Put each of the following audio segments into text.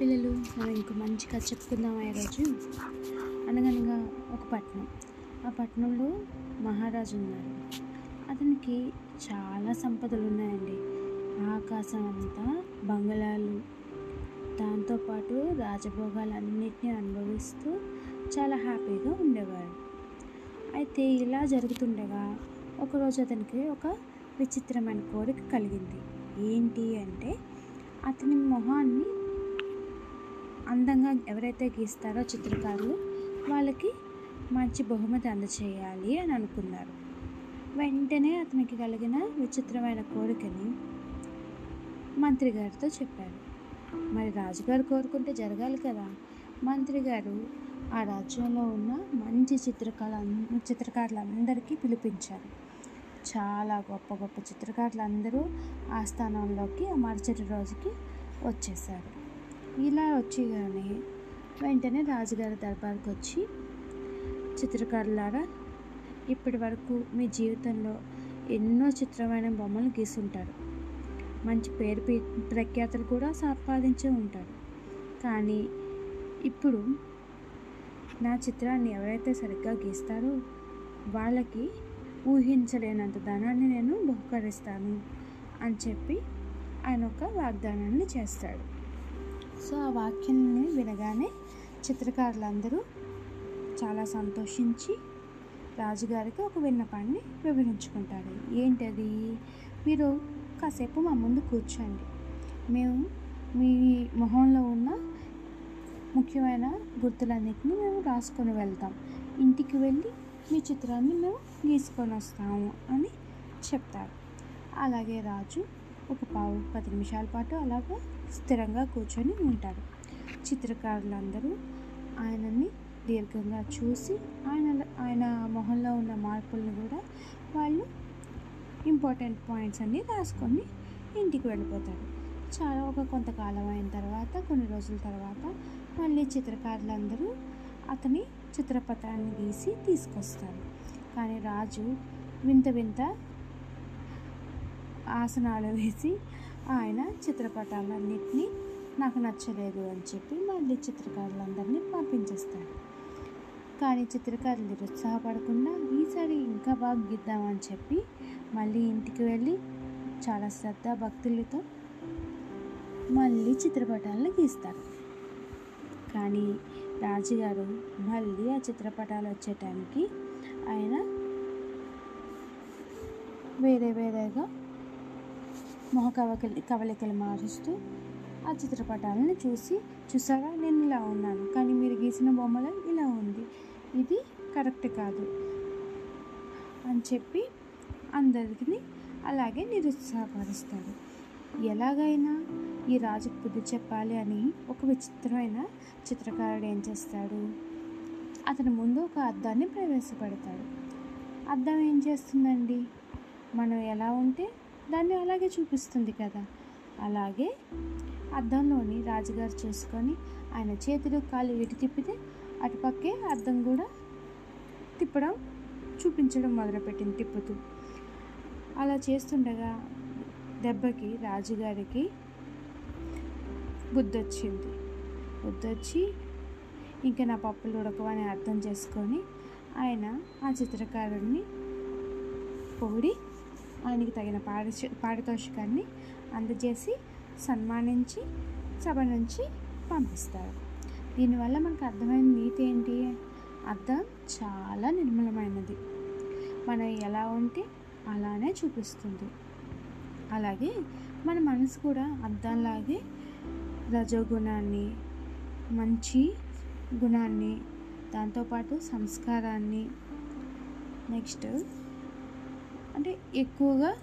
పిల్లలు మనం ఇంకో మంచి కథ చెప్పుకుందాం ఈరోజు? అనగనగా ఒక పట్టణం ఆ పట్టణంలో మహారాజు ఉన్నారు. అతనికి చాలా సంపదలు ఉన్నాయండి. ఆకాశం అంతా బంగళాలు. దాంతోపాటు రాజభోగాలన్నిటినీ అనుభవిస్తూ చాలా హ్యాపీగా ఉండేవారు. అయితే ఇలా జరుగుతుండగా ఒకరోజు అతనికి ఒక విచిత్రమైన కోరిక కలిగింది. ఏంటి అంటే అతని మొహాన్ని అందంగా ఎవరైతే గీస్తారో చిత్రకారులు వాళ్ళకి మంచి బహుమతి అందచేయాలి అని అనుకున్నారు. వెంటనే అతనికి కలిగిన విచిత్రమైన కోరికని మంత్రి గారితో చెప్పారు. మరి రాజుగారు కోరుకుంటే జరగాలి కదా? మంత్రి గారు ఆ రాజ్యంలో ఉన్న మంచి చిత్రకళ చిత్రకారులందరికీ పిలిపించారు. చాలా గొప్ప గొప్ప చిత్రకారులు అందరూ ఆ స్థానంలోకి ఆ మరుసటి రోజుకి వచ్చేసారు ఇలా వచ్చేగానే వెంటనే రాజుగారి దర్బార్కి వచ్చి చిత్రకారులారా ఇప్పటి వరకు మీ జీవితంలో ఎన్నో చిత్రమైన బొమ్మలు గీసుంటారు. మంచి పేరు పే- కూడా సంపాదించి ఉంటారు. కానీ ఇప్పుడు నా చిత్రాన్ని ఎవరైతే సరిగ్గా గీస్తారో వాళ్ళకి ఊహించలేనంత ధనాన్ని నేను బహుకరిస్తాను అని చెప్పి ఆయన ఒక వాగ్దానాన్ని చేస్తాడు. సో ఆ వాక్యాన్ని వినగానే చిత్రకారులందరూ చాలా సంతోషించి రాజుగారికి ఒక విన్నపాన్ని వివరించుకుంటారు. ఏంటది? మీరు కాసేపు మా ముందు కూర్చోండి. మేము మీ మొహంలో ఉన్న ముఖ్యమైన గుర్తులన్నిటిని మేము రాసుకొని వెళ్తాం. ఇంటికి వెళ్ళి మీ చిత్రాన్ని మేము గీసుకొని వస్తాము అని చెప్తారు. అలాగే రాజు ఒక పావు పది నిమిషాల పాటు అలాగా స్థిరంగా కూర్చొని ఉంటారు. చిత్రకారులందరూ ఆయనని దీర్ఘంగా చూసి ఆయన ఆయన మొహంలో ఉన్న మార్పులను కూడా వాళ్ళు ఇంపార్టెంట్ పాయింట్స్ అన్నీ రాసుకొని ఇంటికి వెళ్ళిపోతారు. చాలా ఒక కొంతకాలం అయిన తర్వాత కొన్ని రోజుల తర్వాత మళ్ళీ చిత్రకారులందరూ అతని చిత్రపటాన్ని గీసి తీసుకొస్తారు. కానీ రాజు వింత వింత ఆసనాలు వేసి ఆయన చిత్రపటాలన్నింటినీ నాకు నచ్చలేదు అని చెప్పి మళ్ళీ చిత్రకారులందరినీ పంపించేస్తాడు. కానీ చిత్రకారులు నిరుత్సాహపడకుండా ఈసారి ఇంకా బాగా గీద్దామని చెప్పి మళ్ళీ ఇంటికి వెళ్ళి చాలా శ్రద్ధ భక్తులతో మళ్ళీ చిత్రపటాలను గీస్తారు. కానీ రాజుగారు మళ్ళీ ఆ చిత్రపటాలు వచ్చే టైంకి ఆయన వేరే వేరేగా మొహ కవకలి కవలికలు మారుస్తూ ఆ చిత్రపటాలను చూసి చూసారా నేను ఇలా ఉన్నాను. కానీ మీరు గీసిన బొమ్మలో ఇలా ఉంది. ఇది కరెక్ట్ కాదు అని చెప్పి అందరికీ అలాగే నిరుత్సాహపరుస్తారు. ఎలాగైనా ఈ రాజుకు బుద్ధి చెప్పాలి అని ఒక విచిత్రమైన చిత్రకారుడు ఏం చేస్తాడు? అతని ముందు ఒక అద్దాన్ని ప్రవేశపెడతాడు. అద్దం ఏం చేస్తుందండి? మనం ఎలా ఉంటే దాన్ని అలాగే చూపిస్తుంది కదా. అలాగే అద్దంలోని రాజుగారు చేసుకొని ఆయన చేతులు కాళ్ళు ఇటు తిప్పితే అటుపక్కే అద్దం కూడా తిప్పడం చూపించడం మొదలుపెట్టింది తిప్పుతూ. అలా చేస్తుండగా దెబ్బకి రాజుగారికి బుద్ధొచ్చింది. బుద్ధొచ్చి ఇంకా నా పప్పులు ఉడకవని అర్థం చేసుకొని ఆయన ఆ చిత్రకారుడిని పొగిడి ఆయనకి తగిన పారిశ పారితోషికాన్ని అందజేసి సన్మానించి సభ నుంచి పంపిస్తారు. దీనివల్ల మనకు అర్థమైన నీతి ఏంటి? అర్థం చాలా నిర్మలమైనది. మనం ఎలా ఉంటే అలానే చూపిస్తుంది. అలాగే మన మనసు కూడా అర్థంలాగే రజోగుణాన్ని మంచి గుణాన్ని దాంతోపాటు సంస్కారాన్ని నెక్స్ట్ అంటే ఎక్కువగా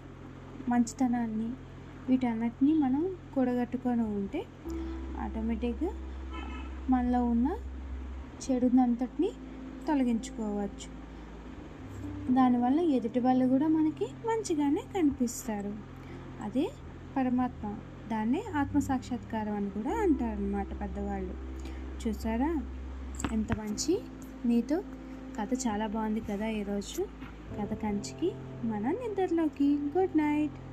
మంచితనాన్ని వీటన్నిటిని మనం కూడగట్టుకొని ఉంటే ఆటోమేటిక్గా మనలో ఉన్న చెడునంతటిని తొలగించుకోవచ్చు. దానివల్ల ఎదుటి వాళ్ళు కూడా మనకి మంచిగానే కనిపిస్తారు. అదే పరమాత్మ దాన్నే ఆత్మ సాక్షాత్కారం అని కూడా అంటారు అన్నమాట పెద్దవాళ్ళు. చూసారా? ఎంత మంచి నీతో కథ చాలా బాగుంది కదా ఈరోజు. కథ కంచికి మన నిద్రలోకి. Good night.